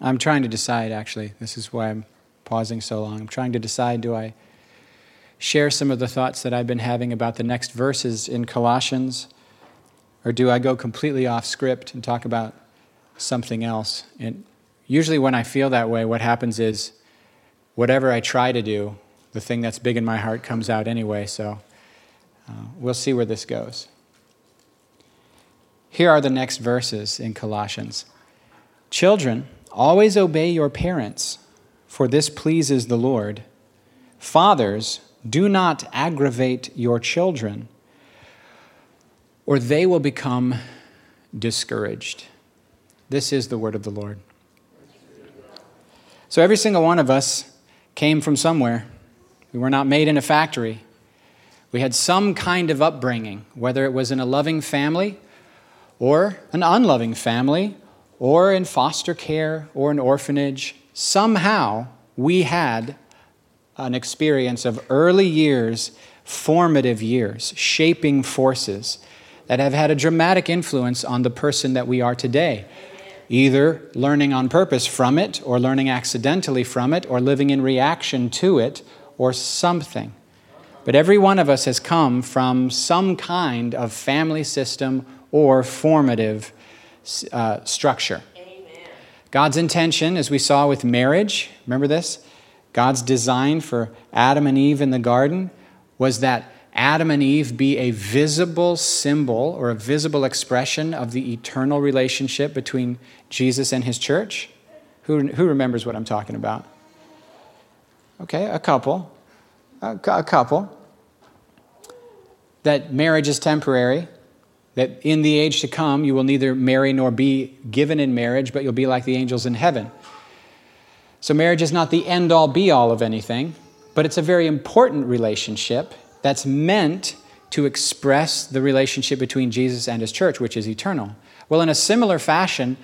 I'm trying to decide, actually. This is why I'm pausing so long. I'm trying to decide do I share some of the thoughts that I've been having about the next verses in Colossians, or do I go completely off script and talk about something else? And usually, when I feel that way, what happens is whatever I try to do, the thing that's big in my heart comes out anyway. So uh, we'll see where this goes. Here are the next verses in Colossians Children, always obey your parents, for this pleases the Lord. Fathers, do not aggravate your children, or they will become discouraged. This is the word of the Lord. So, every single one of us came from somewhere. We were not made in a factory. We had some kind of upbringing, whether it was in a loving family or an unloving family or in foster care or an orphanage. Somehow we had an experience of early years, formative years, shaping forces that have had a dramatic influence on the person that we are today. Either learning on purpose from it, or learning accidentally from it, or living in reaction to it, or something. But every one of us has come from some kind of family system or formative uh, structure. Amen. God's intention, as we saw with marriage, remember this? God's design for Adam and Eve in the garden was that Adam and Eve be a visible symbol or a visible expression of the eternal relationship between Jesus and his church. Who, who remembers what I'm talking about? Okay, a couple. A, a couple. That marriage is temporary, that in the age to come you will neither marry nor be given in marriage, but you'll be like the angels in heaven. So, marriage is not the end all be all of anything, but it's a very important relationship that's meant to express the relationship between Jesus and his church, which is eternal. Well, in a similar fashion,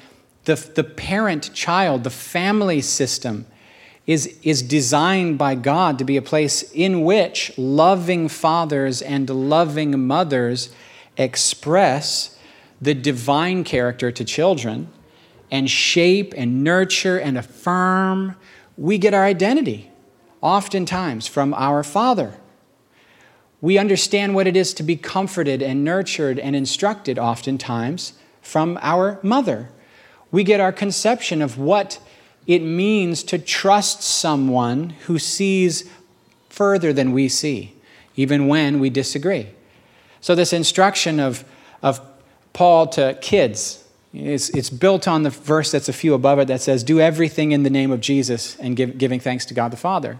the, the parent child, the family system, is, is designed by God to be a place in which loving fathers and loving mothers express the divine character to children and shape and nurture and affirm, we get our identity oftentimes from our Father. We understand what it is to be comforted and nurtured and instructed oftentimes from our mother. We get our conception of what it means to trust someone who sees further than we see, even when we disagree. So, this instruction of, of Paul to kids, it's, it's built on the verse that's a few above it that says, Do everything in the name of Jesus and give, giving thanks to God the Father.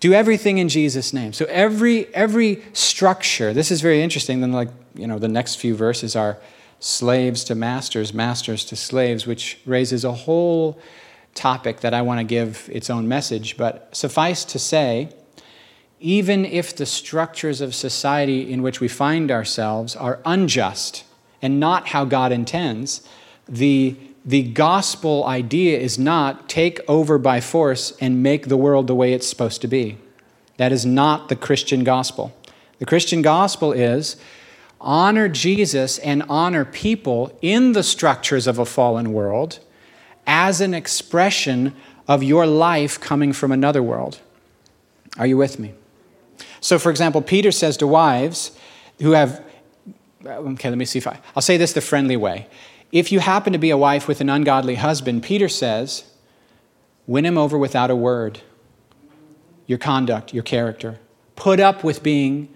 Do everything in Jesus' name. So every every structure, this is very interesting. Then, like, you know, the next few verses are slaves to masters, masters to slaves, which raises a whole topic that I want to give its own message. But suffice to say, even if the structures of society in which we find ourselves are unjust and not how God intends, the, the gospel idea is not take over by force and make the world the way it's supposed to be. That is not the Christian gospel. The Christian gospel is honor Jesus and honor people in the structures of a fallen world as an expression of your life coming from another world. Are you with me? So, for example, Peter says to wives who have, okay, let me see if I, I'll say this the friendly way. If you happen to be a wife with an ungodly husband, Peter says, win him over without a word. Your conduct, your character. Put up with being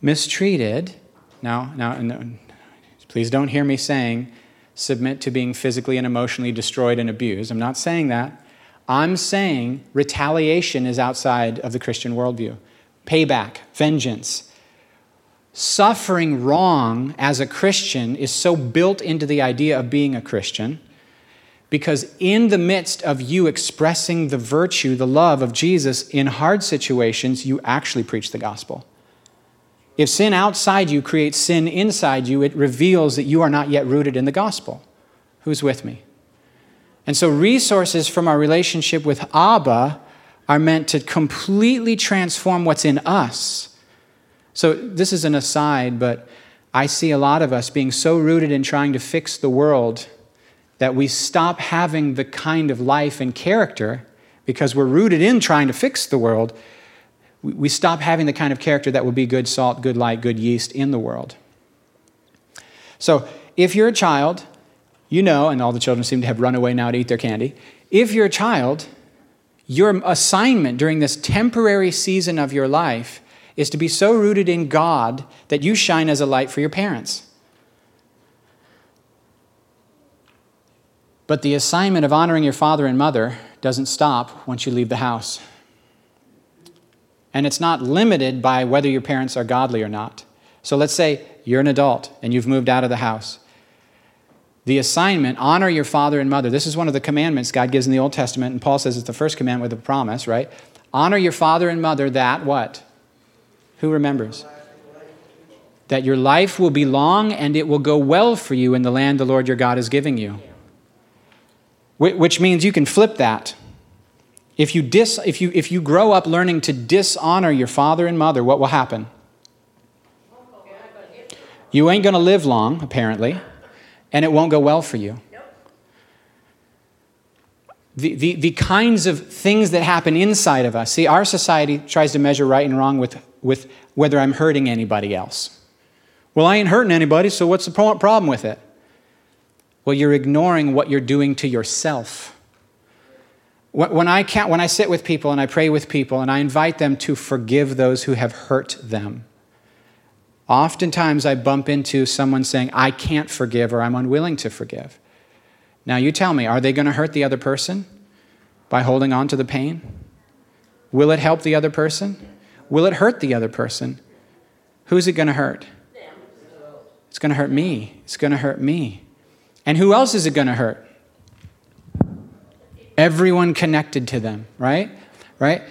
mistreated. Now, now, no, please don't hear me saying submit to being physically and emotionally destroyed and abused. I'm not saying that. I'm saying retaliation is outside of the Christian worldview payback, vengeance. Suffering wrong as a Christian is so built into the idea of being a Christian because, in the midst of you expressing the virtue, the love of Jesus in hard situations, you actually preach the gospel. If sin outside you creates sin inside you, it reveals that you are not yet rooted in the gospel. Who's with me? And so, resources from our relationship with Abba are meant to completely transform what's in us. So, this is an aside, but I see a lot of us being so rooted in trying to fix the world that we stop having the kind of life and character because we're rooted in trying to fix the world. We stop having the kind of character that would be good salt, good light, good yeast in the world. So, if you're a child, you know, and all the children seem to have run away now to eat their candy. If you're a child, your assignment during this temporary season of your life is to be so rooted in God that you shine as a light for your parents. But the assignment of honoring your father and mother doesn't stop once you leave the house. And it's not limited by whether your parents are godly or not. So let's say you're an adult and you've moved out of the house. The assignment, honor your father and mother. This is one of the commandments God gives in the Old Testament, and Paul says it's the first commandment with a promise, right? Honor your father and mother that what? Who remembers? That your life will be long and it will go well for you in the land the Lord your God is giving you. Which means you can flip that. If you, dis, if, you, if you grow up learning to dishonor your father and mother, what will happen? You ain't going to live long, apparently, and it won't go well for you. The, the, the kinds of things that happen inside of us. See, our society tries to measure right and wrong with, with whether I'm hurting anybody else. Well, I ain't hurting anybody, so what's the problem with it? Well, you're ignoring what you're doing to yourself. When I, count, when I sit with people and I pray with people and I invite them to forgive those who have hurt them, oftentimes I bump into someone saying, I can't forgive or I'm unwilling to forgive. Now, you tell me, are they going to hurt the other person by holding on to the pain? Will it help the other person? Will it hurt the other person? Who's it going to hurt? It's going to hurt me. It's going to hurt me. And who else is it going to hurt? everyone connected to them, right? Right?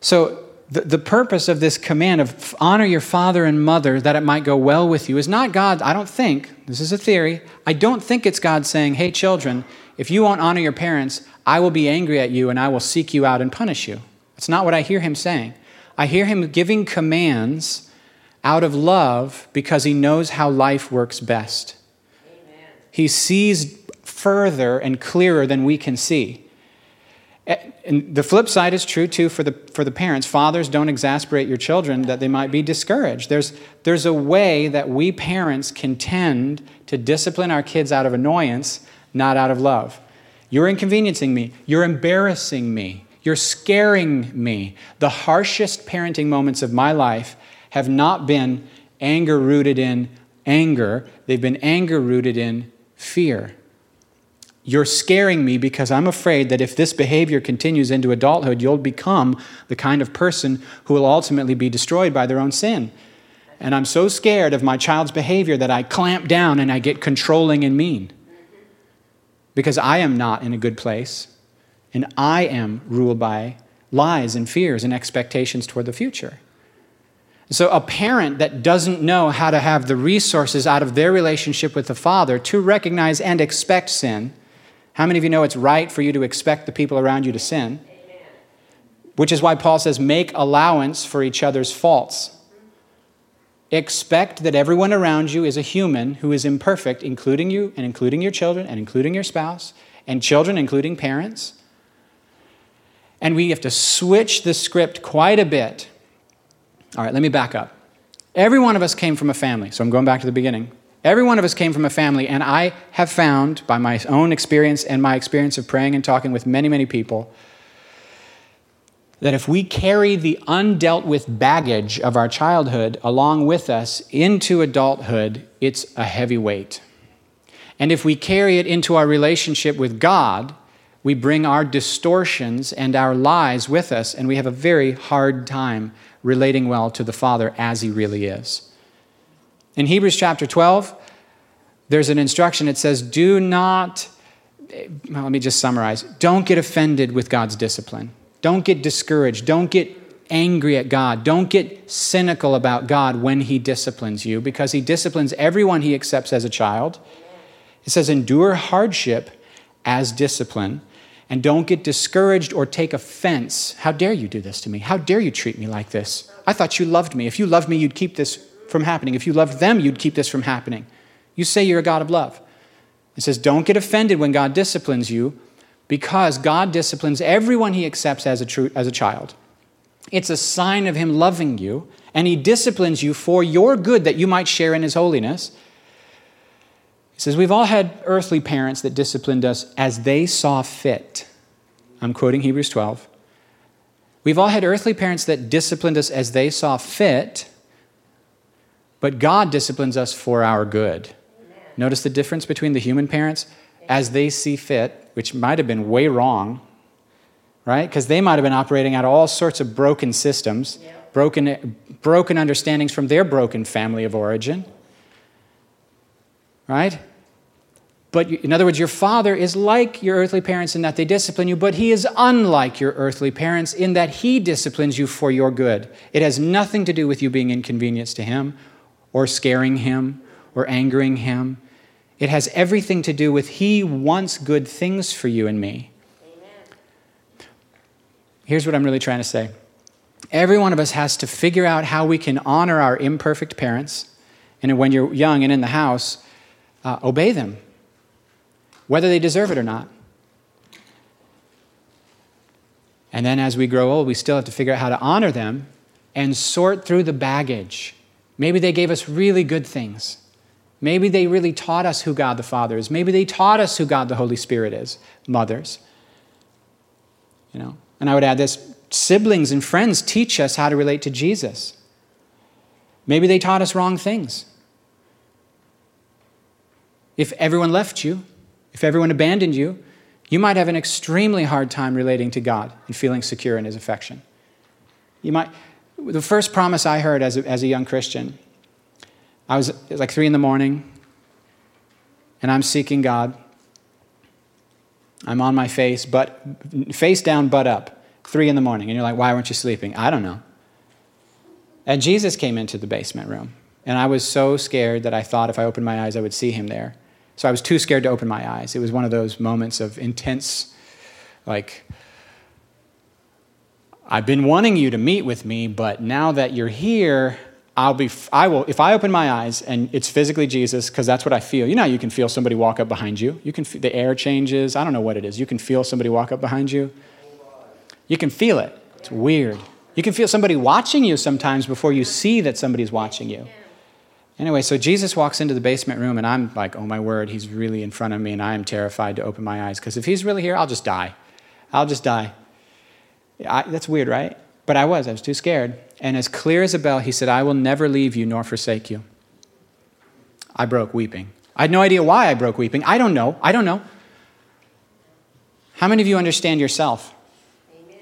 So the, the purpose of this command of honor your father and mother that it might go well with you is not God, I don't think, this is a theory, I don't think it's God saying, hey, children, if you won't honor your parents, I will be angry at you and I will seek you out and punish you. That's not what I hear him saying. I hear him giving commands out of love because he knows how life works best. Amen. He sees further and clearer than we can see. And the flip side is true too for the, for the parents. Fathers, don't exasperate your children that they might be discouraged. There's, there's a way that we parents can tend to discipline our kids out of annoyance, not out of love. You're inconveniencing me. You're embarrassing me. You're scaring me. The harshest parenting moments of my life have not been anger rooted in anger, they've been anger rooted in fear. You're scaring me because I'm afraid that if this behavior continues into adulthood, you'll become the kind of person who will ultimately be destroyed by their own sin. And I'm so scared of my child's behavior that I clamp down and I get controlling and mean. Because I am not in a good place, and I am ruled by lies and fears and expectations toward the future. So, a parent that doesn't know how to have the resources out of their relationship with the father to recognize and expect sin how many of you know it's right for you to expect the people around you to sin? Which is why Paul says, make allowance for each other's faults. Expect that everyone around you is a human who is imperfect, including you and including your children and including your spouse and children, including parents. And we have to switch the script quite a bit. All right, let me back up. Every one of us came from a family, so I'm going back to the beginning. Every one of us came from a family, and I have found by my own experience and my experience of praying and talking with many, many people that if we carry the undealt with baggage of our childhood along with us into adulthood, it's a heavy weight. And if we carry it into our relationship with God, we bring our distortions and our lies with us, and we have a very hard time relating well to the Father as He really is. In Hebrews chapter 12, there's an instruction. It says, Do not, well, let me just summarize. Don't get offended with God's discipline. Don't get discouraged. Don't get angry at God. Don't get cynical about God when He disciplines you because He disciplines everyone He accepts as a child. It says, Endure hardship as discipline. And don't get discouraged or take offense. How dare you do this to me? How dare you treat me like this? I thought you loved me. If you loved me, you'd keep this from happening. If you loved them, you'd keep this from happening. You say you're a God of love. It says, Don't get offended when God disciplines you, because God disciplines everyone he accepts as a, true, as a child. It's a sign of him loving you, and he disciplines you for your good that you might share in his holiness. He says, We've all had earthly parents that disciplined us as they saw fit. I'm quoting Hebrews 12. We've all had earthly parents that disciplined us as they saw fit, but God disciplines us for our good. Amen. Notice the difference between the human parents as they see fit, which might have been way wrong, right? Because they might have been operating out of all sorts of broken systems, yeah. broken, broken understandings from their broken family of origin, right? But in other words, your father is like your earthly parents in that they discipline you, but he is unlike your earthly parents in that he disciplines you for your good. It has nothing to do with you being inconvenienced to him or scaring him or angering him. It has everything to do with He wants good things for you and me. Amen. Here's what I'm really trying to say every one of us has to figure out how we can honor our imperfect parents. And when you're young and in the house, uh, obey them, whether they deserve it or not. And then as we grow old, we still have to figure out how to honor them and sort through the baggage. Maybe they gave us really good things. Maybe they really taught us who God the Father is. Maybe they taught us who God the Holy Spirit is, mothers. You know, and I would add this siblings and friends teach us how to relate to Jesus. Maybe they taught us wrong things. If everyone left you, if everyone abandoned you, you might have an extremely hard time relating to God and feeling secure in His affection. You might, the first promise I heard as a, as a young Christian I was, was like three in the morning, and I'm seeking God. I'm on my face, but face down, butt up, three in the morning. And you're like, why weren't you sleeping? I don't know. And Jesus came into the basement room. And I was so scared that I thought if I opened my eyes, I would see him there. So I was too scared to open my eyes. It was one of those moments of intense, like, I've been wanting you to meet with me, but now that you're here, I'll be, I will, if I open my eyes and it's physically Jesus, because that's what I feel. You know, you can feel somebody walk up behind you. You can, the air changes. I don't know what it is. You can feel somebody walk up behind you. You can feel it. It's weird. You can feel somebody watching you sometimes before you see that somebody's watching you. Anyway, so Jesus walks into the basement room, and I'm like, oh my word, he's really in front of me, and I am terrified to open my eyes because if he's really here, I'll just die. I'll just die. I, that's weird, right? But I was, I was too scared. And as clear as a bell, he said, I will never leave you nor forsake you. I broke weeping. I had no idea why I broke weeping. I don't know. I don't know. How many of you understand yourself? Amen.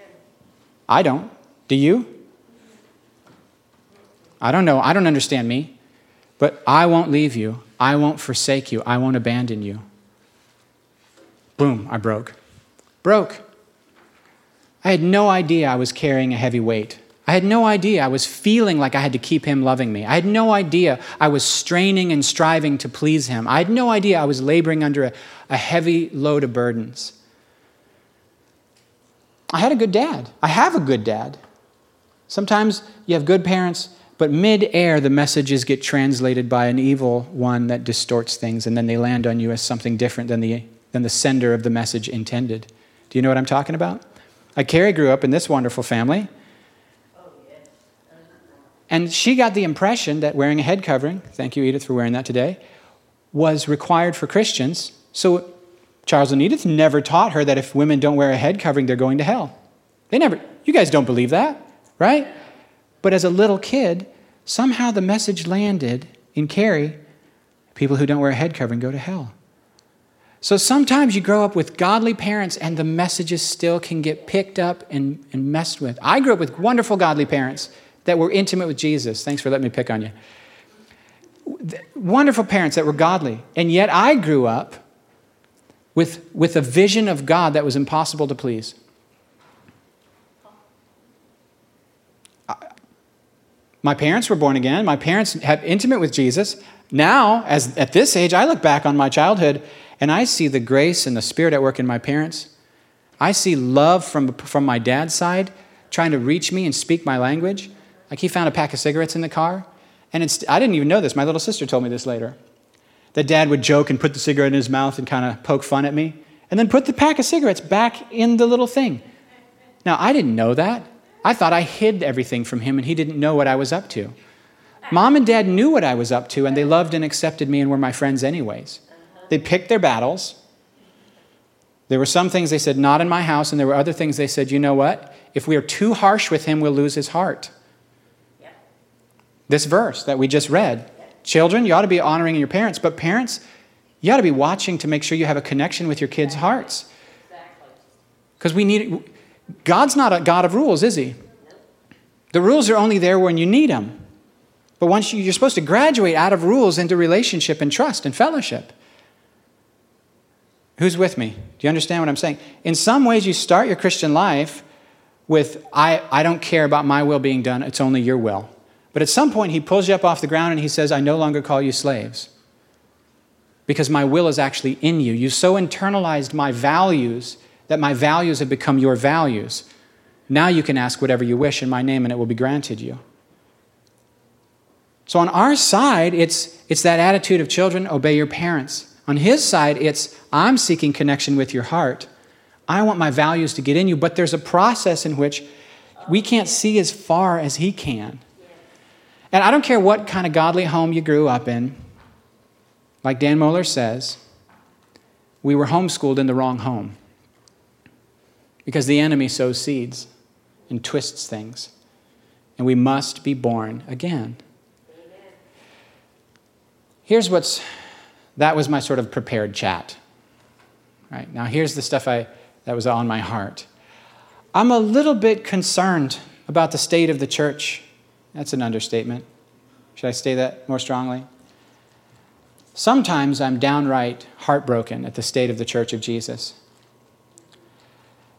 I don't. Do you? I don't know. I don't understand me. But I won't leave you. I won't forsake you. I won't abandon you. Boom, I broke. Broke. I had no idea I was carrying a heavy weight. I had no idea I was feeling like I had to keep him loving me. I had no idea I was straining and striving to please him. I had no idea I was laboring under a, a heavy load of burdens. I had a good dad. I have a good dad. Sometimes you have good parents, but mid-air the messages get translated by an evil one that distorts things, and then they land on you as something different than the, than the sender of the message intended. Do you know what I'm talking about? Uh, Carrie grew up in this wonderful family. And she got the impression that wearing a head covering, thank you, Edith, for wearing that today, was required for Christians. So Charles and Edith never taught her that if women don't wear a head covering, they're going to hell. They never, you guys don't believe that, right? But as a little kid, somehow the message landed in Carrie people who don't wear a head covering go to hell. So sometimes you grow up with godly parents and the messages still can get picked up and, and messed with. I grew up with wonderful godly parents that were intimate with Jesus. Thanks for letting me pick on you. Wonderful parents that were godly. And yet I grew up with, with a vision of God that was impossible to please. My parents were born again. My parents have intimate with Jesus. Now, as at this age, I look back on my childhood and I see the grace and the spirit at work in my parents. I see love from, from my dad's side trying to reach me and speak my language. Like he found a pack of cigarettes in the car. And it's, I didn't even know this. My little sister told me this later. that dad would joke and put the cigarette in his mouth and kind of poke fun at me, and then put the pack of cigarettes back in the little thing. Now, I didn't know that. I thought I hid everything from him and he didn't know what I was up to. Mom and dad knew what I was up to and they loved and accepted me and were my friends, anyways. They picked their battles. There were some things they said, not in my house, and there were other things they said, you know what? If we are too harsh with him, we'll lose his heart. This verse that we just read children, you ought to be honoring your parents, but parents, you ought to be watching to make sure you have a connection with your kids' hearts. Because we need, God's not a God of rules, is He? The rules are only there when you need them. But once you, you're supposed to graduate out of rules into relationship and trust and fellowship. Who's with me? Do you understand what I'm saying? In some ways, you start your Christian life with, I, I don't care about my will being done, it's only your will. But at some point, he pulls you up off the ground and he says, I no longer call you slaves because my will is actually in you. You so internalized my values that my values have become your values. Now you can ask whatever you wish in my name and it will be granted you. So on our side, it's, it's that attitude of children, obey your parents. On his side, it's I'm seeking connection with your heart. I want my values to get in you, but there's a process in which we can't see as far as he can. And I don't care what kind of godly home you grew up in, like Dan Mohler says, we were homeschooled in the wrong home because the enemy sows seeds and twists things. And we must be born again. Here's what's that was my sort of prepared chat. Right? Now here's the stuff I that was on my heart. I'm a little bit concerned about the state of the church. That's an understatement. Should I say that more strongly? Sometimes I'm downright heartbroken at the state of the church of Jesus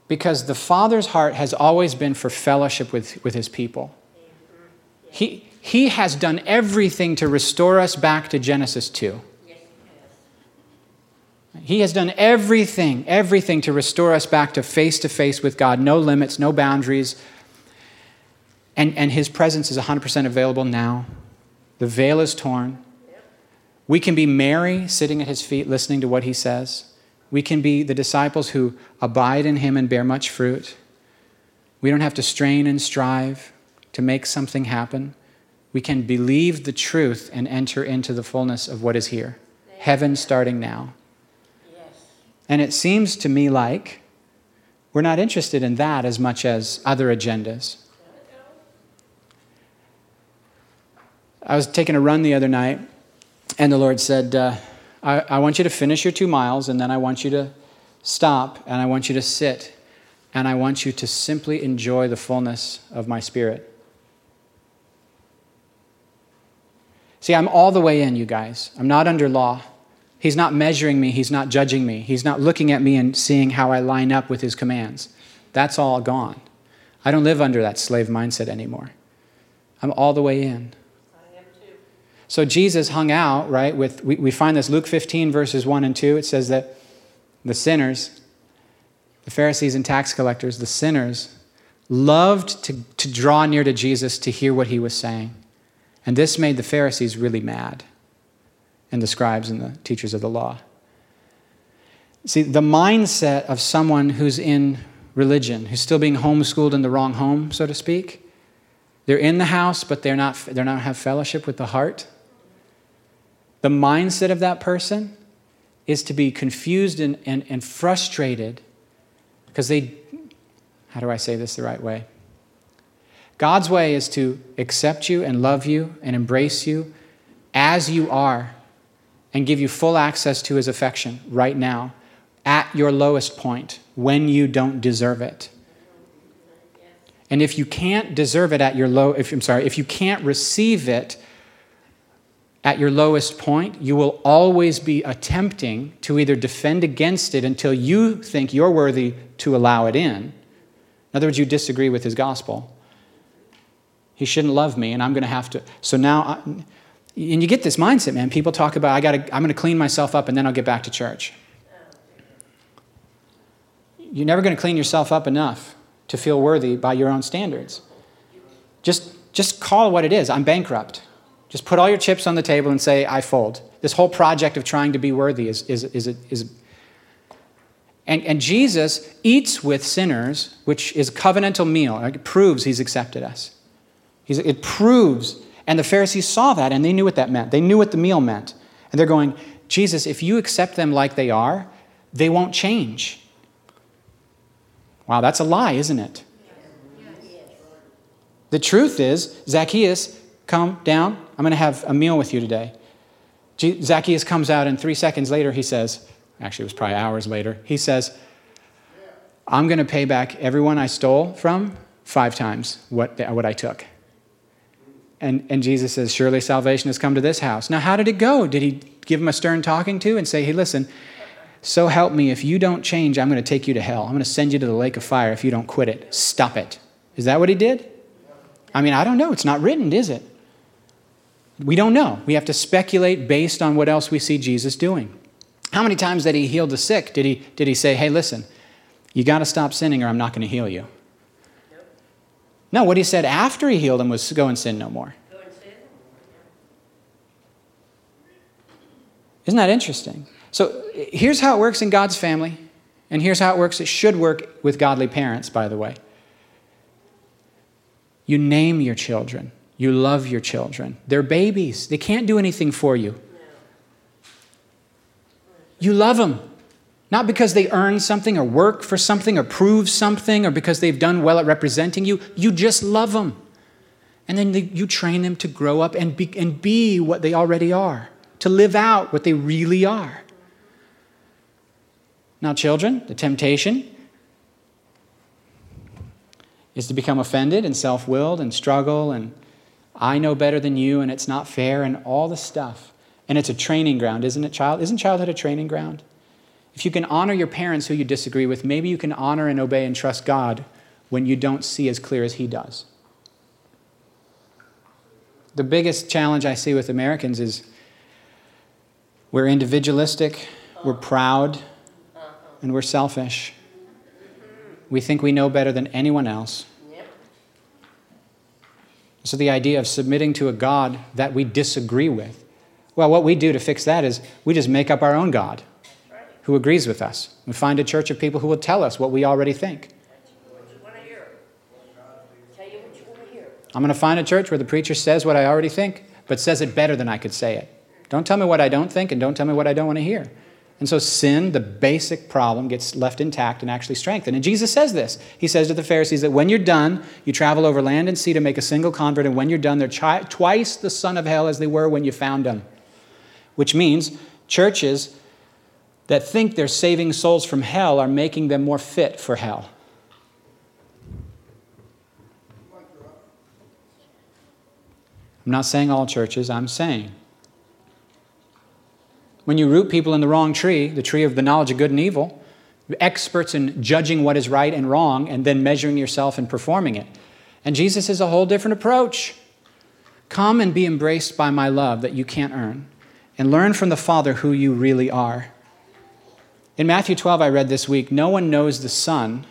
because the Father's heart has always been for fellowship with, with his people. He, he has done everything to restore us back to Genesis 2. He has done everything, everything to restore us back to face to face with God, no limits, no boundaries. And, and His presence is 100% available now. The veil is torn. We can be Mary sitting at His feet listening to what He says. We can be the disciples who abide in him and bear much fruit. We don't have to strain and strive to make something happen. We can believe the truth and enter into the fullness of what is here. Heaven starting now. And it seems to me like we're not interested in that as much as other agendas. I was taking a run the other night, and the Lord said, uh, I, I want you to finish your two miles, and then I want you to stop, and I want you to sit, and I want you to simply enjoy the fullness of my spirit. See, I'm all the way in, you guys. I'm not under law. He's not measuring me, He's not judging me, He's not looking at me and seeing how I line up with His commands. That's all gone. I don't live under that slave mindset anymore. I'm all the way in. So Jesus hung out, right, with, we, we find this Luke 15, verses 1 and 2. It says that the sinners, the Pharisees and tax collectors, the sinners, loved to, to draw near to Jesus to hear what he was saying. And this made the Pharisees really mad, and the scribes and the teachers of the law. See, the mindset of someone who's in religion, who's still being homeschooled in the wrong home, so to speak, they're in the house, but they're not, they're not have fellowship with the heart. The mindset of that person is to be confused and, and, and frustrated because they, how do I say this the right way? God's way is to accept you and love you and embrace you as you are and give you full access to his affection right now at your lowest point when you don't deserve it. And if you can't deserve it at your low, if, I'm sorry, if you can't receive it at your lowest point, you will always be attempting to either defend against it until you think you're worthy to allow it in. In other words, you disagree with his gospel. He shouldn't love me, and I'm going to have to. So now, I, and you get this mindset, man. People talk about, I got to I'm going to clean myself up, and then I'll get back to church. You're never going to clean yourself up enough to feel worthy by your own standards. Just, just call it what it is. I'm bankrupt. Just put all your chips on the table and say, I fold. This whole project of trying to be worthy is, is, is, is and, and Jesus eats with sinners, which is covenantal meal. It proves he's accepted us. He's, it proves. And the Pharisees saw that and they knew what that meant. They knew what the meal meant. And they're going, Jesus, if you accept them like they are, they won't change. Wow, that's a lie, isn't it? The truth is, Zacchaeus, come down. I'm going to have a meal with you today. Zacchaeus comes out, and three seconds later, he says, actually, it was probably hours later, he says, I'm going to pay back everyone I stole from five times what, what I took. And, and Jesus says, Surely salvation has come to this house. Now, how did it go? Did he give him a stern talking to and say, Hey, listen, so help me, if you don't change, I'm going to take you to hell. I'm going to send you to the lake of fire if you don't quit it. Stop it. Is that what he did? I mean, I don't know. It's not written, is it? We don't know. We have to speculate based on what else we see Jesus doing. How many times that he healed the sick did he, did he say, hey, listen, you got to stop sinning or I'm not going to heal you? No, what he said after he healed him was go and sin no more. Isn't that interesting? So here's how it works in God's family, and here's how it works. It should work with godly parents, by the way. You name your children. You love your children. They're babies, they can't do anything for you. You love them. Not because they earn something or work for something or prove something or because they've done well at representing you. You just love them. And then you train them to grow up and be, and be what they already are, to live out what they really are. Now, children, the temptation is to become offended and self willed and struggle and I know better than you and it's not fair and all the stuff. And it's a training ground, isn't it, child? Isn't childhood a training ground? If you can honor your parents who you disagree with, maybe you can honor and obey and trust God when you don't see as clear as He does. The biggest challenge I see with Americans is we're individualistic, we're proud, and we're selfish. We think we know better than anyone else. So, the idea of submitting to a God that we disagree with, well, what we do to fix that is we just make up our own God who agrees with us. We find a church of people who will tell us what we already think. I'm going to find a church where the preacher says what I already think, but says it better than I could say it. Don't tell me what I don't think, and don't tell me what I don't want to hear. And so sin, the basic problem, gets left intact and actually strengthened. And Jesus says this. He says to the Pharisees that when you're done, you travel over land and sea to make a single convert, and when you're done, they're chi- twice the son of hell as they were when you found them. Which means churches that think they're saving souls from hell are making them more fit for hell. I'm not saying all churches, I'm saying when you root people in the wrong tree, the tree of the knowledge of good and evil, experts in judging what is right and wrong and then measuring yourself and performing it. And Jesus is a whole different approach. Come and be embraced by my love that you can't earn, and learn from the Father who you really are. In Matthew 12, I read this week, no one knows the Son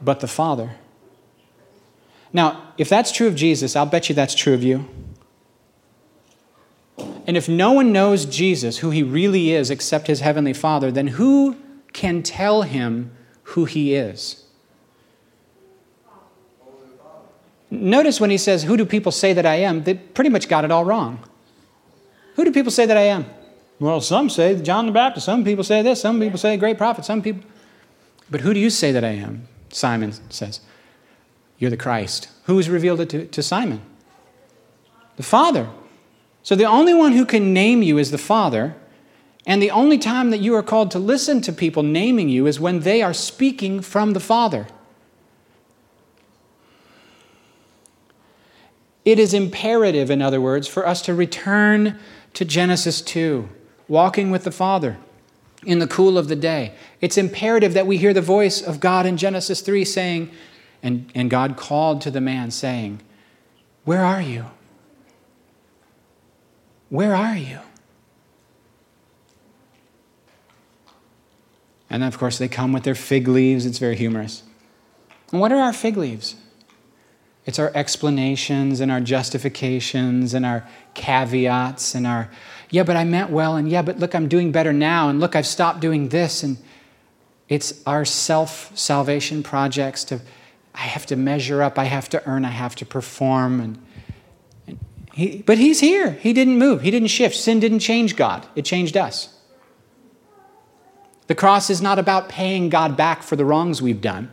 but the Father. Now, if that's true of Jesus, I'll bet you that's true of you. And if no one knows Jesus, who he really is, except his heavenly Father, then who can tell him who he is? Notice when he says, Who do people say that I am? They pretty much got it all wrong. Who do people say that I am? Well, some say John the Baptist. Some people say this. Some people say great prophet. Some people. But who do you say that I am? Simon says, You're the Christ. Who has revealed it to, to Simon? The Father. So the only one who can name you is the Father, and the only time that you are called to listen to people naming you is when they are speaking from the Father. It is imperative, in other words, for us to return to Genesis 2, walking with the Father in the cool of the day. It's imperative that we hear the voice of God in Genesis 3 saying, and, and God called to the man, saying, Where are you? Where are you? And of course, they come with their fig leaves. It's very humorous. And what are our fig leaves? It's our explanations and our justifications and our caveats and our, yeah, but I meant well, and yeah, but look, I'm doing better now, and look, I've stopped doing this. And it's our self salvation projects to, I have to measure up, I have to earn, I have to perform. And, and he, but he's here. He didn't move, he didn't shift. Sin didn't change God, it changed us. The cross is not about paying God back for the wrongs we've done.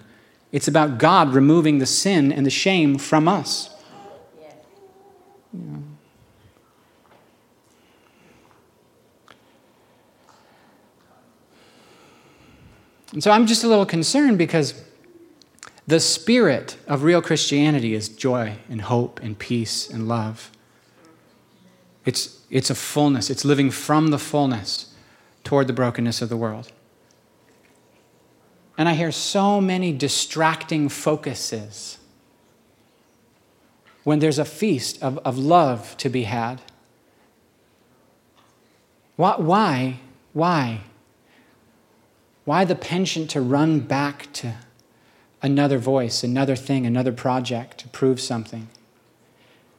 It's about God removing the sin and the shame from us. Yeah. And so I'm just a little concerned because the spirit of real Christianity is joy and hope and peace and love. It's, it's a fullness, it's living from the fullness toward the brokenness of the world. And I hear so many distracting focuses when there's a feast of, of love to be had. Why? Why? Why the penchant to run back to another voice, another thing, another project to prove something?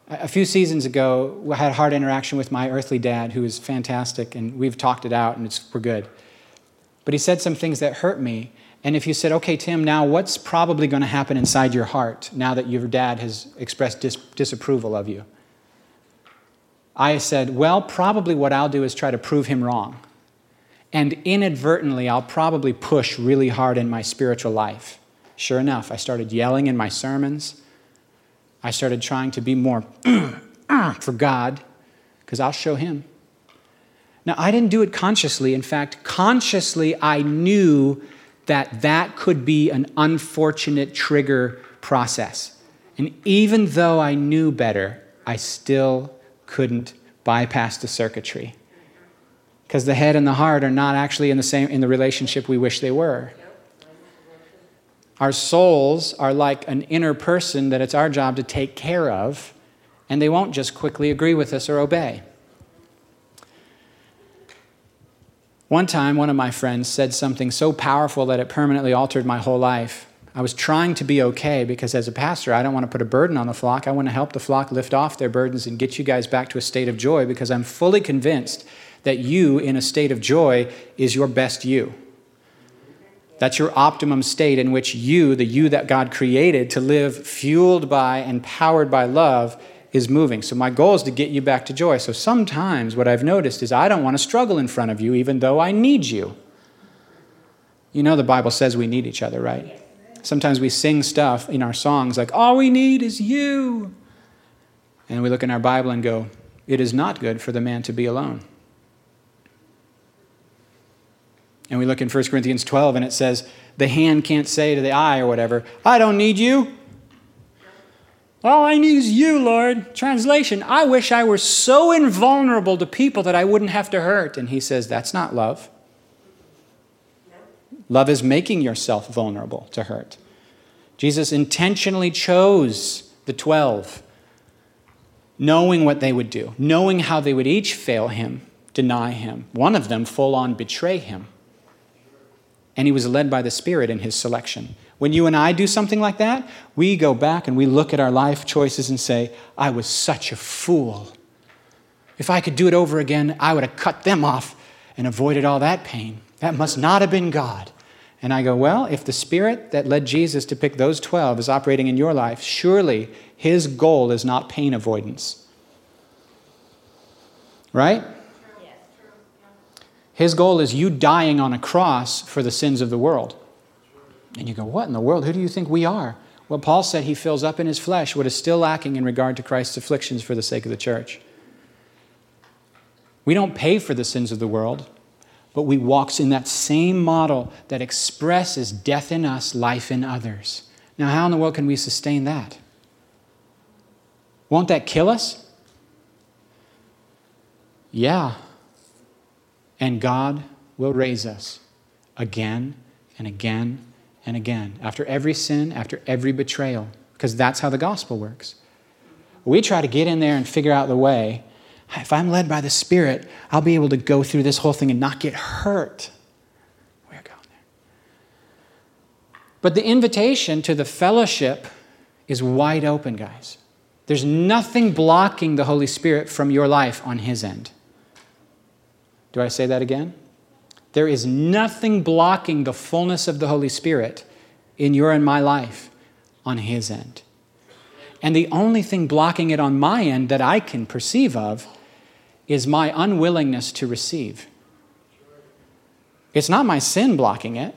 A few seasons ago, I had a hard interaction with my earthly dad, who is fantastic, and we've talked it out, and we're good. But he said some things that hurt me, and if you said, okay, Tim, now what's probably going to happen inside your heart now that your dad has expressed dis- disapproval of you? I said, well, probably what I'll do is try to prove him wrong. And inadvertently, I'll probably push really hard in my spiritual life. Sure enough, I started yelling in my sermons. I started trying to be more for God because I'll show him. Now, I didn't do it consciously. In fact, consciously, I knew that that could be an unfortunate trigger process. And even though I knew better, I still couldn't bypass the circuitry. Because the head and the heart are not actually in the same in the relationship we wish they were. Our souls are like an inner person that it's our job to take care of, and they won't just quickly agree with us or obey. One time, one of my friends said something so powerful that it permanently altered my whole life. I was trying to be okay because, as a pastor, I don't want to put a burden on the flock. I want to help the flock lift off their burdens and get you guys back to a state of joy because I'm fully convinced that you, in a state of joy, is your best you. That's your optimum state in which you, the you that God created to live fueled by and powered by love, is moving. So my goal is to get you back to joy. So sometimes what I've noticed is I don't want to struggle in front of you, even though I need you. You know, the Bible says we need each other, right? Sometimes we sing stuff in our songs like, all we need is you. And we look in our Bible and go, it is not good for the man to be alone. And we look in 1 Corinthians 12 and it says, the hand can't say to the eye or whatever, I don't need you. All I need is you, Lord. Translation I wish I were so invulnerable to people that I wouldn't have to hurt. And he says, That's not love. Love is making yourself vulnerable to hurt. Jesus intentionally chose the 12, knowing what they would do, knowing how they would each fail him, deny him, one of them full on betray him. And he was led by the Spirit in his selection. When you and I do something like that, we go back and we look at our life choices and say, I was such a fool. If I could do it over again, I would have cut them off and avoided all that pain. That must not have been God. And I go, well, if the Spirit that led Jesus to pick those 12 is operating in your life, surely his goal is not pain avoidance. Right? His goal is you dying on a cross for the sins of the world. And you go, What in the world? Who do you think we are? Well, Paul said he fills up in his flesh what is still lacking in regard to Christ's afflictions for the sake of the church. We don't pay for the sins of the world, but we walk in that same model that expresses death in us, life in others. Now, how in the world can we sustain that? Won't that kill us? Yeah. And God will raise us again and again and again, after every sin, after every betrayal, because that's how the gospel works. We try to get in there and figure out the way. If I'm led by the Spirit, I'll be able to go through this whole thing and not get hurt. We're going there. But the invitation to the fellowship is wide open, guys. There's nothing blocking the Holy Spirit from your life on His end. Do I say that again? There is nothing blocking the fullness of the Holy Spirit in your and my life on His end. And the only thing blocking it on my end that I can perceive of is my unwillingness to receive. It's not my sin blocking it.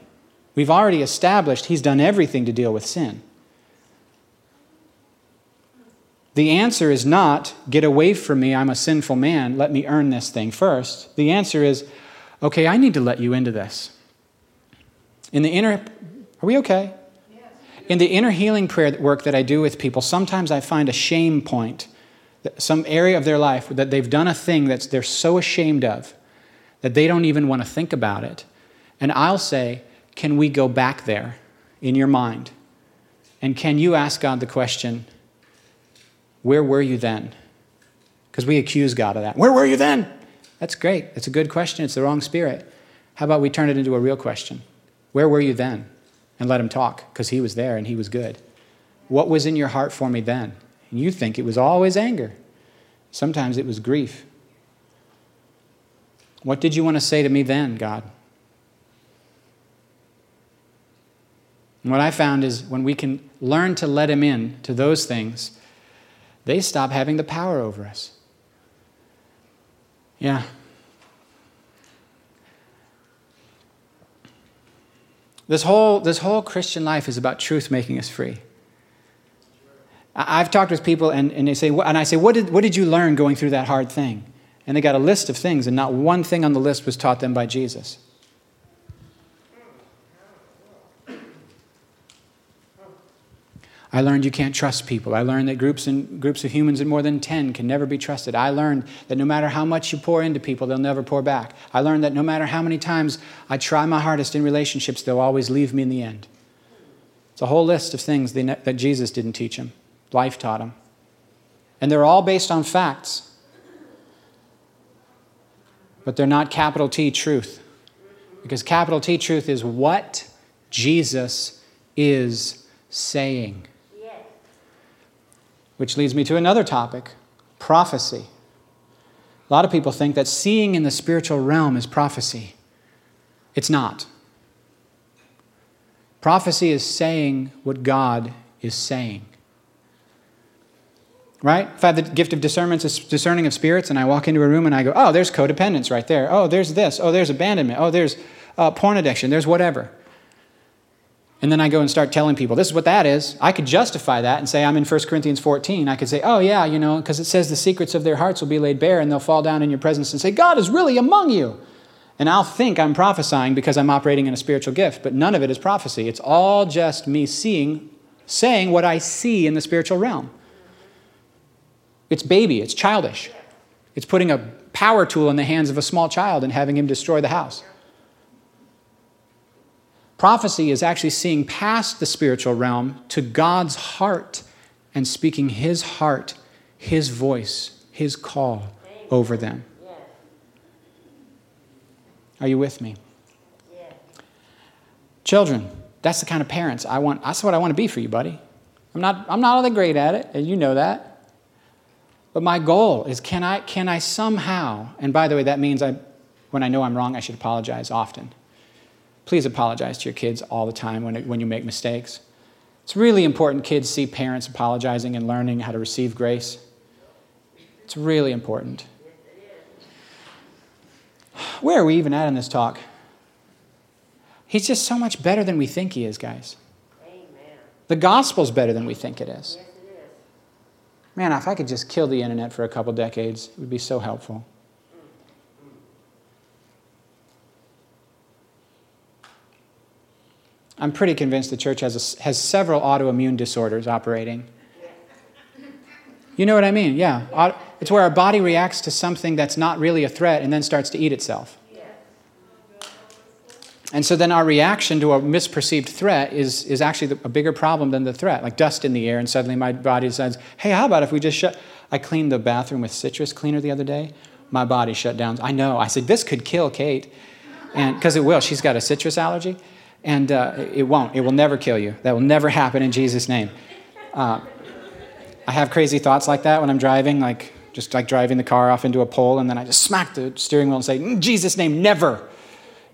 We've already established He's done everything to deal with sin. The answer is not, get away from me, I'm a sinful man, let me earn this thing first. The answer is, okay, I need to let you into this. In the inner, are we okay? In the inner healing prayer work that I do with people, sometimes I find a shame point, some area of their life that they've done a thing that they're so ashamed of that they don't even want to think about it. And I'll say, Can we go back there in your mind? And can you ask God the question, where were you then? Because we accuse God of that. Where were you then? That's great. It's a good question. It's the wrong spirit. How about we turn it into a real question? Where were you then? And let him talk because he was there and he was good. What was in your heart for me then? And you think it was always anger. Sometimes it was grief. What did you want to say to me then, God? And what I found is when we can learn to let him in to those things, they stop having the power over us. Yeah. This whole, this whole Christian life is about truth making us free. I've talked with people and, and they say, and I say, what did, what did you learn going through that hard thing? And they got a list of things, and not one thing on the list was taught them by Jesus. I learned you can't trust people. I learned that groups and groups of humans in more than 10 can never be trusted. I learned that no matter how much you pour into people, they'll never pour back. I learned that no matter how many times I try my hardest in relationships, they'll always leave me in the end. It's a whole list of things that Jesus didn't teach him. Life taught him. And they're all based on facts. But they're not capital T truth. Because capital T truth is what Jesus is saying. Which leads me to another topic prophecy. A lot of people think that seeing in the spiritual realm is prophecy. It's not. Prophecy is saying what God is saying. Right? If I have the gift of discernment, discerning of spirits, and I walk into a room and I go, oh, there's codependence right there. Oh, there's this. Oh, there's abandonment. Oh, there's uh, porn addiction. There's whatever. And then I go and start telling people, this is what that is. I could justify that and say, I'm in 1 Corinthians 14. I could say, oh, yeah, you know, because it says the secrets of their hearts will be laid bare and they'll fall down in your presence and say, God is really among you. And I'll think I'm prophesying because I'm operating in a spiritual gift, but none of it is prophecy. It's all just me seeing, saying what I see in the spiritual realm. It's baby, it's childish. It's putting a power tool in the hands of a small child and having him destroy the house. Prophecy is actually seeing past the spiritual realm to God's heart and speaking His heart, His voice, His call over them. Are you with me? Children, that's the kind of parents I want. That's what I want to be for you, buddy. I'm not, I'm not all that great at it, and you know that. But my goal is can I, can I somehow, and by the way, that means I, when I know I'm wrong, I should apologize often. Please apologize to your kids all the time when, when you make mistakes. It's really important kids see parents apologizing and learning how to receive grace. It's really important. Where are we even at in this talk? He's just so much better than we think he is, guys. Amen. The gospel's better than we think it is. Yes, it is. Man, if I could just kill the internet for a couple decades, it would be so helpful. I'm pretty convinced the church has, a, has several autoimmune disorders operating. You know what I mean? Yeah. It's where our body reacts to something that's not really a threat and then starts to eat itself. And so then our reaction to a misperceived threat is, is actually a bigger problem than the threat, like dust in the air, and suddenly my body says, hey, how about if we just shut. I cleaned the bathroom with citrus cleaner the other day. My body shut down. I know. I said, this could kill Kate. And because it will. She's got a citrus allergy. And uh, it won't. It will never kill you. That will never happen in Jesus' name. Uh, I have crazy thoughts like that when I'm driving, like just like driving the car off into a pole, and then I just smack the steering wheel and say, In Jesus' name, never.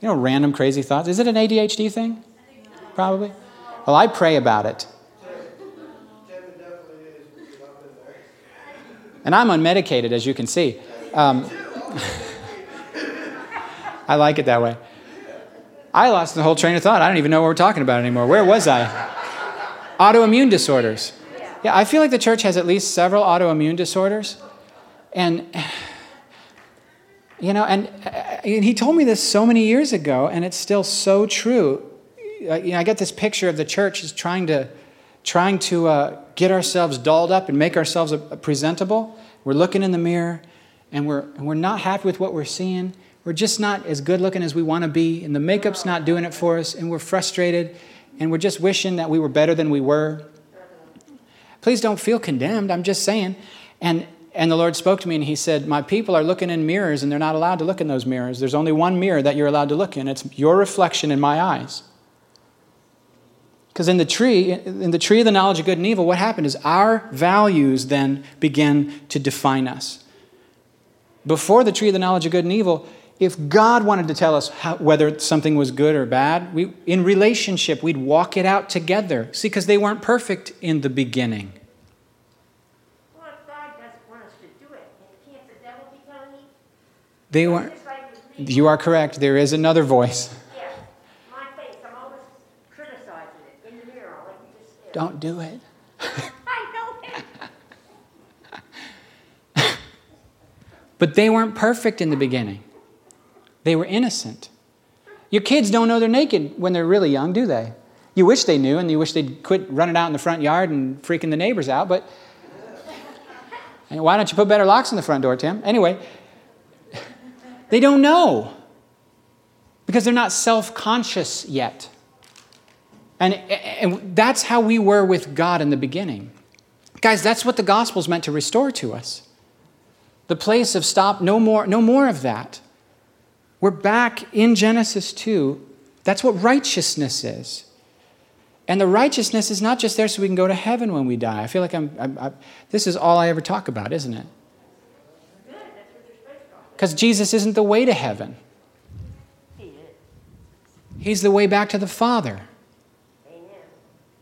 You know, random crazy thoughts. Is it an ADHD thing? Probably. Well, I pray about it. And I'm unmedicated, as you can see. Um, I like it that way. I lost the whole train of thought. I don't even know what we're talking about anymore. Where was I? Autoimmune disorders. Yeah, I feel like the church has at least several autoimmune disorders. And, you know, and, and he told me this so many years ago, and it's still so true. You know, I get this picture of the church is trying to, trying to uh, get ourselves dolled up and make ourselves a, a presentable. We're looking in the mirror, and we're, and we're not happy with what we're seeing we're just not as good looking as we want to be, and the makeup's not doing it for us, and we're frustrated, and we're just wishing that we were better than we were. Please don't feel condemned. I'm just saying. And and the Lord spoke to me and he said, My people are looking in mirrors and they're not allowed to look in those mirrors. There's only one mirror that you're allowed to look in. It's your reflection in my eyes. Because in the tree, in the tree of the knowledge of good and evil, what happened is our values then begin to define us. Before the tree of the knowledge of good and evil, if God wanted to tell us how, whether something was good or bad, we, in relationship, we'd walk it out together. See, because they weren't perfect in the beginning. Well, if God doesn't want us to do it, can't the devil be telling me? They weren't. You are correct. There is another voice. Yeah, my face. I'm always criticizing it in the mirror, like you just. Don't do it. I know it. But they weren't perfect in the beginning. They were innocent. Your kids don't know they're naked when they're really young, do they? You wish they knew, and you wish they'd quit running out in the front yard and freaking the neighbors out, but why don't you put better locks on the front door, Tim? Anyway, they don't know because they're not self conscious yet. And, and that's how we were with God in the beginning. Guys, that's what the gospel's meant to restore to us. The place of stop, no more, no more of that. We're back in Genesis 2. That's what righteousness is. And the righteousness is not just there so we can go to heaven when we die. I feel like I'm, I'm, I'm this is all I ever talk about, isn't it? Because Jesus isn't the way to heaven. He's the way back to the Father.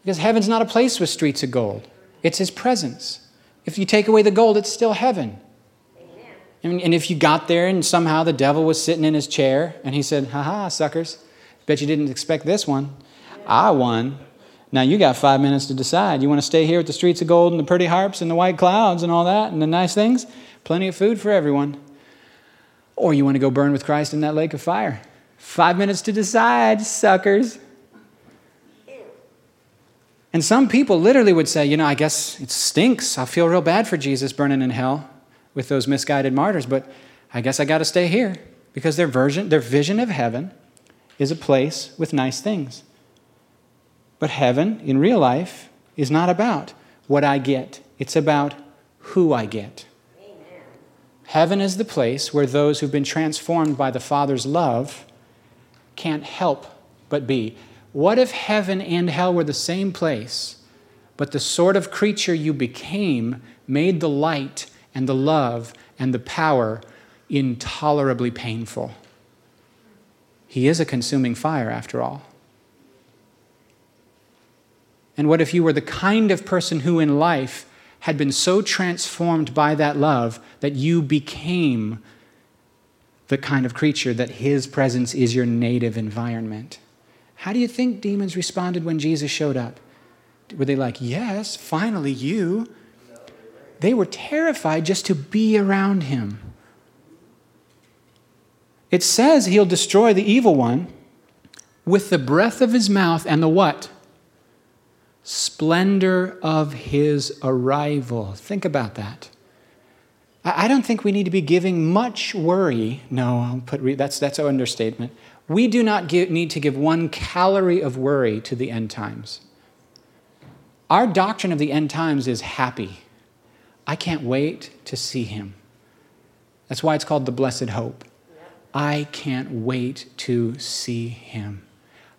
Because heaven's not a place with streets of gold, it's His presence. If you take away the gold, it's still heaven. And if you got there and somehow the devil was sitting in his chair and he said, Ha ha, suckers, bet you didn't expect this one. I won. Now you got five minutes to decide. You want to stay here with the streets of gold and the pretty harps and the white clouds and all that and the nice things? Plenty of food for everyone. Or you want to go burn with Christ in that lake of fire? Five minutes to decide, suckers. And some people literally would say, you know, I guess it stinks. I feel real bad for Jesus burning in hell with those misguided martyrs, but I guess I got to stay here because their version, their vision of heaven is a place with nice things. But heaven in real life is not about what I get, it's about who I get. Amen. Heaven is the place where those who've been transformed by the Father's love can't help but be. What if heaven and hell were the same place, but the sort of creature you became made the light and the love and the power intolerably painful. He is a consuming fire, after all. And what if you were the kind of person who in life had been so transformed by that love that you became the kind of creature that his presence is your native environment? How do you think demons responded when Jesus showed up? Were they like, Yes, finally you? They were terrified just to be around him. It says he'll destroy the evil one with the breath of his mouth and the what? Splendor of his arrival. Think about that. I don't think we need to be giving much worry. No, I'll put that's that's an understatement. We do not give, need to give one calorie of worry to the end times. Our doctrine of the end times is happy. I can't wait to see him. That's why it's called the blessed hope. I can't wait to see him.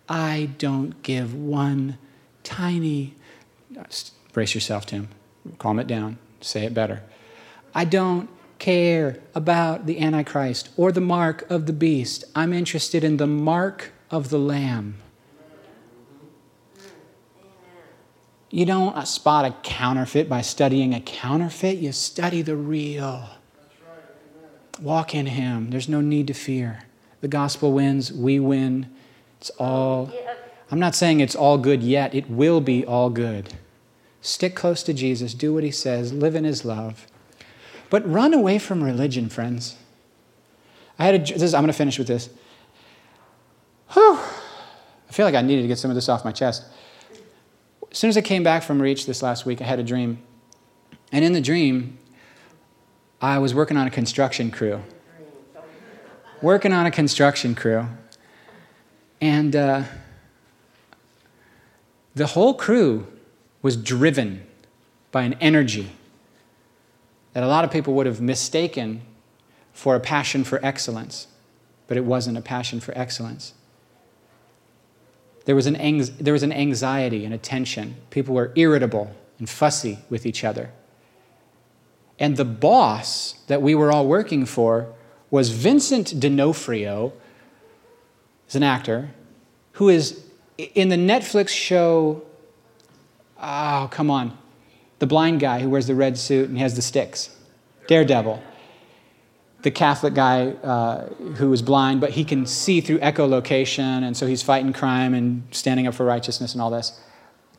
I don't give one tiny, Brace yourself, Tim. Calm it down. Say it better. I don't care about the Antichrist or the mark of the beast. I'm interested in the mark of the Lamb. You don't uh, spot a counterfeit by studying a counterfeit, you study the real. Walk in Him. There's no need to fear. The gospel wins, we win. It's all, I'm not saying it's all good yet, it will be all good. Stick close to Jesus, do what He says, live in His love. But run away from religion, friends. I had a, this, I'm going to finish with this. Whew. I feel like I needed to get some of this off my chest. As soon as I came back from Reach this last week, I had a dream. And in the dream, I was working on a construction crew. Working on a construction crew. And uh, the whole crew was driven by an energy that a lot of people would have mistaken for a passion for excellence, but it wasn't a passion for excellence. There was, an ang- there was an anxiety and a tension. People were irritable and fussy with each other. And the boss that we were all working for was Vincent D'Onofrio, is an actor, who is in the Netflix show, oh, come on, the blind guy who wears the red suit and he has the sticks, Daredevil the Catholic guy uh, who is blind, but he can see through echolocation, and so he's fighting crime and standing up for righteousness and all this.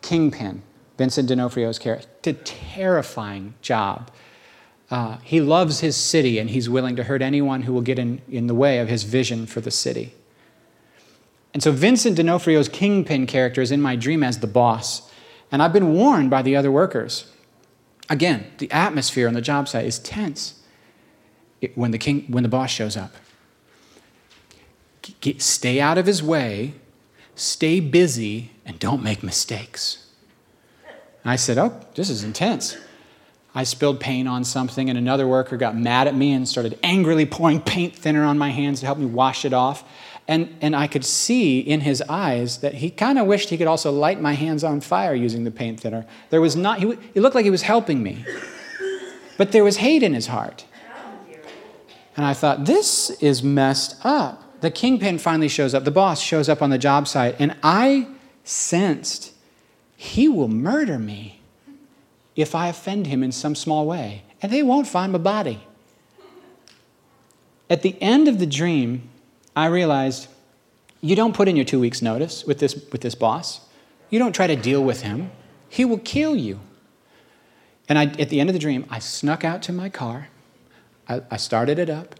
Kingpin, Vincent D'Onofrio's character, a terrifying job. Uh, he loves his city, and he's willing to hurt anyone who will get in, in the way of his vision for the city. And so Vincent D'Onofrio's Kingpin character is in my dream as the boss. And I've been warned by the other workers. Again, the atmosphere on the job site is tense when the king when the boss shows up. Get, stay out of his way stay busy and don't make mistakes. And i said oh this is intense. I spilled paint on something and another worker got mad at me and started angrily pouring paint thinner on my hands to help me wash it off. And, and i could see in his eyes that he kind of wished he could also light my hands on fire using the paint thinner. There was not he, it looked like he was helping me. But there was hate in his heart and I thought, this is messed up. The kingpin finally shows up, the boss shows up on the job site, and I sensed he will murder me if I offend him in some small way, and they won't find my body. At the end of the dream, I realized you don't put in your two weeks' notice with this, with this boss. You don't try to deal with him. He will kill you. And I, at the end of the dream, I snuck out to my car I, I started it up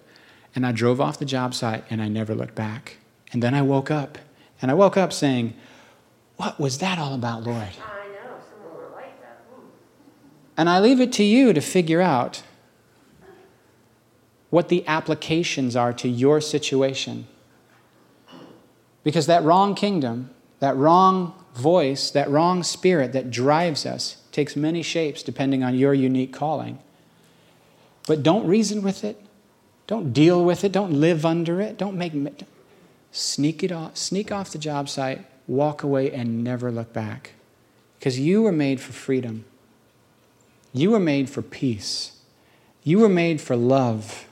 and I drove off the job site and I never looked back. And then I woke up and I woke up saying, What was that all about, Lord? I know, someone like that. And I leave it to you to figure out what the applications are to your situation. Because that wrong kingdom, that wrong voice, that wrong spirit that drives us takes many shapes depending on your unique calling. But don't reason with it. Don't deal with it. Don't live under it. Don't make sneak it off, sneak off the job site, walk away and never look back. Because you were made for freedom. You were made for peace. You were made for love.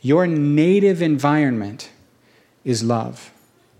Your native environment is love.